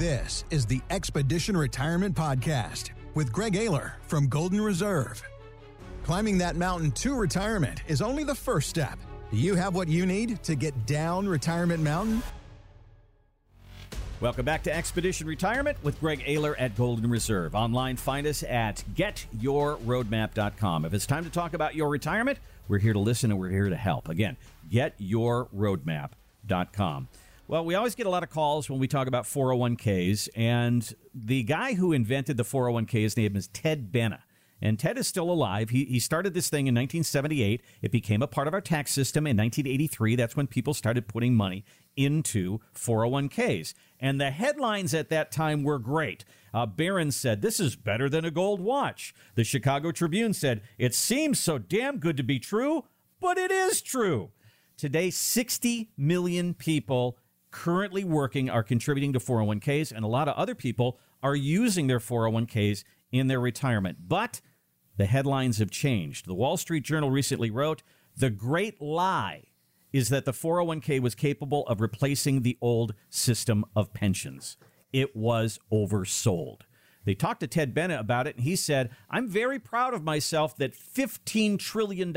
This is the Expedition Retirement Podcast with Greg Ayler from Golden Reserve. Climbing that mountain to retirement is only the first step. Do you have what you need to get down Retirement Mountain? Welcome back to Expedition Retirement with Greg Ayler at Golden Reserve. Online, find us at getyourroadmap.com. If it's time to talk about your retirement, we're here to listen and we're here to help. Again, getyourroadmap.com. Well, we always get a lot of calls when we talk about 401ks, and the guy who invented the 401k, his name is Ted Benna. And Ted is still alive. He, he started this thing in 1978. It became a part of our tax system in 1983. That's when people started putting money into 401ks. And the headlines at that time were great. Uh, Barron said, This is better than a gold watch. The Chicago Tribune said, It seems so damn good to be true, but it is true. Today, 60 million people currently working are contributing to 401ks, and a lot of other people are using their 401ks in their retirement. But the headlines have changed. The Wall Street Journal recently wrote The great lie is that the 401k was capable of replacing the old system of pensions. It was oversold. They talked to Ted Benna about it, and he said, I'm very proud of myself that $15 trillion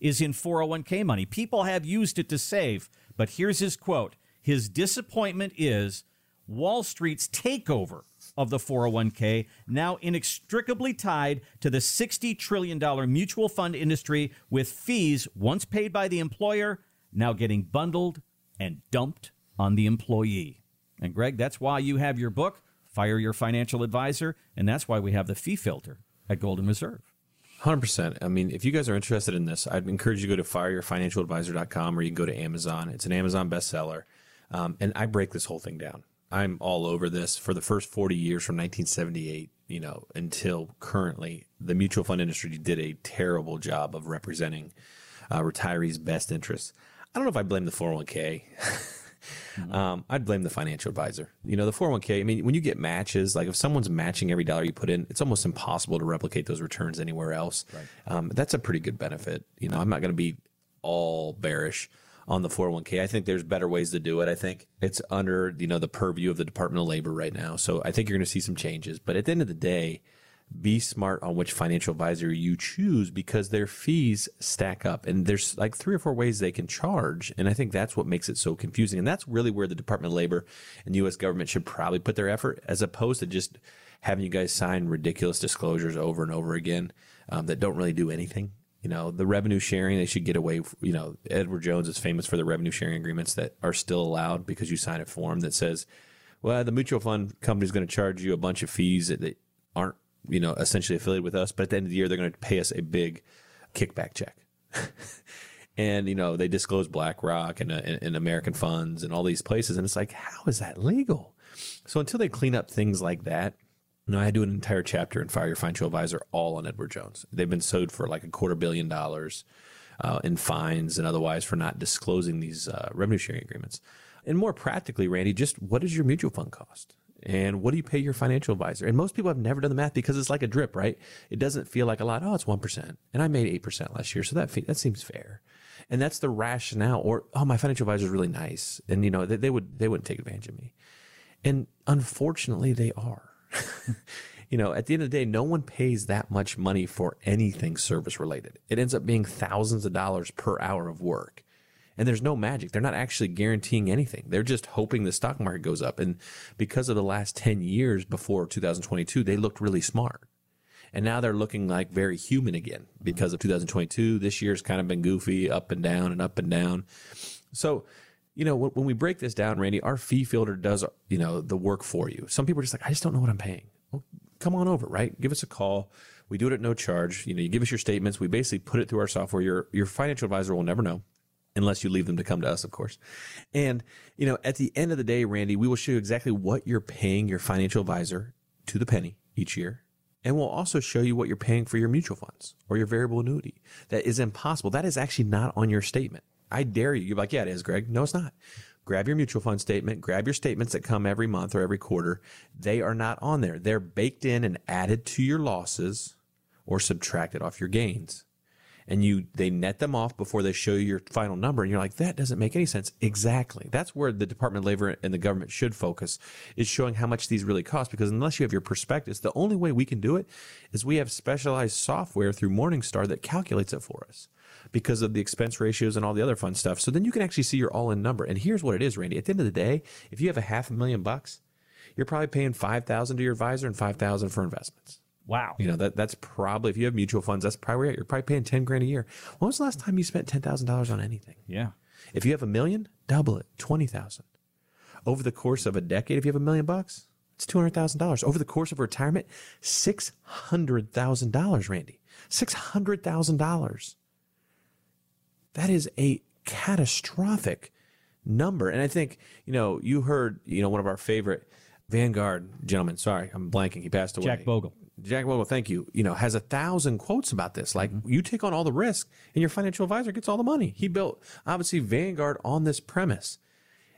is in 401k money. People have used it to save. But here's his quote His disappointment is Wall Street's takeover of the 401k, now inextricably tied to the $60 trillion mutual fund industry with fees once paid by the employer now getting bundled and dumped on the employee. And Greg, that's why you have your book, Fire Your Financial Advisor, and that's why we have the fee filter at Golden Reserve. 100%. I mean, if you guys are interested in this, I'd encourage you to go to fireyourfinancialadvisor.com or you can go to Amazon. It's an Amazon bestseller. Um, and I break this whole thing down. I'm all over this for the first 40 years from 1978, you know, until currently. The mutual fund industry did a terrible job of representing uh, retirees' best interests. I don't know if I blame the 401k. mm-hmm. um, I'd blame the financial advisor. You know, the 401k, I mean, when you get matches, like if someone's matching every dollar you put in, it's almost impossible to replicate those returns anywhere else. Right. Um, that's a pretty good benefit. You know, I'm not going to be all bearish on the 401k. I think there's better ways to do it. I think it's under, you know, the purview of the Department of Labor right now. So I think you're going to see some changes. But at the end of the day, be smart on which financial advisor you choose because their fees stack up and there's like three or four ways they can charge and i think that's what makes it so confusing and that's really where the department of labor and us government should probably put their effort as opposed to just having you guys sign ridiculous disclosures over and over again um, that don't really do anything you know the revenue sharing they should get away you know edward jones is famous for the revenue sharing agreements that are still allowed because you sign a form that says well the mutual fund company is going to charge you a bunch of fees that, aren't you know, essentially affiliated with us. But at the end of the year, they're going to pay us a big kickback check. and, you know, they disclose BlackRock and, uh, and, and American funds and all these places. And it's like, how is that legal? So until they clean up things like that, know, I do an entire chapter in Fire Your Financial Advisor all on Edward Jones. They've been sued for like a quarter billion dollars uh, in fines and otherwise for not disclosing these uh, revenue sharing agreements. And more practically, Randy, just what does your mutual fund cost? And what do you pay your financial advisor? And most people have never done the math because it's like a drip, right? It doesn't feel like a lot. Oh, it's 1%. And I made 8% last year. So that, that seems fair. And that's the rationale. Or, oh, my financial advisor is really nice. And, you know, they, they would, they wouldn't take advantage of me. And unfortunately, they are. you know, at the end of the day, no one pays that much money for anything service related. It ends up being thousands of dollars per hour of work and there's no magic. They're not actually guaranteeing anything. They're just hoping the stock market goes up. And because of the last 10 years before 2022, they looked really smart. And now they're looking like very human again because of 2022. This year's kind of been goofy, up and down and up and down. So, you know, when we break this down, Randy, our fee filter does, you know, the work for you. Some people are just like, I just don't know what I'm paying. Come on over, right? Give us a call. We do it at no charge. You know, you give us your statements. We basically put it through our software. Your, your financial advisor will never know unless you leave them to come to us, of course. And, you know, at the end of the day, Randy, we will show you exactly what you're paying your financial advisor to the penny each year. And we'll also show you what you're paying for your mutual funds or your variable annuity. That is impossible. That is actually not on your statement. I dare you. You're like, yeah, it is, Greg. No, it's not. Grab your mutual fund statement, grab your statements that come every month or every quarter. They are not on there. They're baked in and added to your losses or subtracted off your gains. And you they net them off before they show you your final number and you're like that doesn't make any sense. Exactly. That's where the department of labor and the government should focus is showing how much these really cost because unless you have your prospectus the only way we can do it is we have specialized software through morningstar that calculates it for us because of the expense ratios and all the other fun stuff. So then you can actually see your all-in number. And here's what it is randy. At the end of the day if you have a half a million bucks you're probably paying 5000 to your advisor and 5000 for investments Wow. you know, that that's probably if you have mutual funds, that's probably. You're probably paying ten grand a year. When was the last time you spent ten thousand dollars on anything? Yeah. If you have a million, double it, twenty thousand. Over the course of a decade, if you have a million bucks, it's two hundred thousand dollars. Over the course of retirement, six hundred thousand dollars, Randy. Six hundred thousand dollars. That is a catastrophic number. And I think, you know, you heard, you know, one of our favorite Vanguard gentlemen, sorry, I'm blanking. He passed away. Jack Bogle. Jack Bogle, thank you. You know, has a thousand quotes about this. Like mm-hmm. you take on all the risk and your financial advisor gets all the money. He built obviously Vanguard on this premise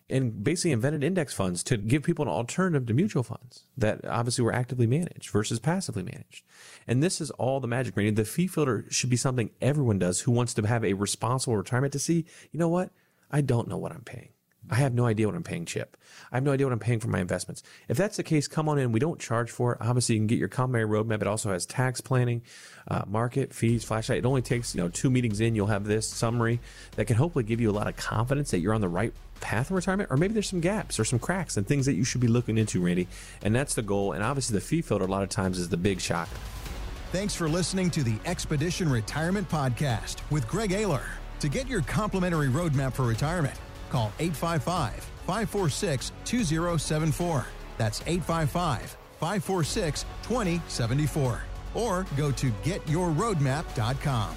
and basically invented index funds to give people an alternative to mutual funds that obviously were actively managed versus passively managed. And this is all the magic. Randy. The fee filter should be something everyone does who wants to have a responsible retirement to see, you know what? I don't know what I'm paying. I have no idea what I'm paying, Chip. I have no idea what I'm paying for my investments. If that's the case, come on in. We don't charge for it. Obviously, you can get your Common Roadmap. It also has tax planning, uh, market fees, flashlight. It only takes you know two meetings in. You'll have this summary that can hopefully give you a lot of confidence that you're on the right path in retirement, or maybe there's some gaps or some cracks and things that you should be looking into, Randy. And that's the goal. And obviously, the fee filter a lot of times is the big shocker. Thanks for listening to the Expedition Retirement Podcast with Greg Ayler. To get your complimentary roadmap for retirement, call 855 546 2074. That's 855 546 2074. Or go to getyourroadmap.com.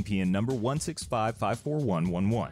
NPN number 165541111.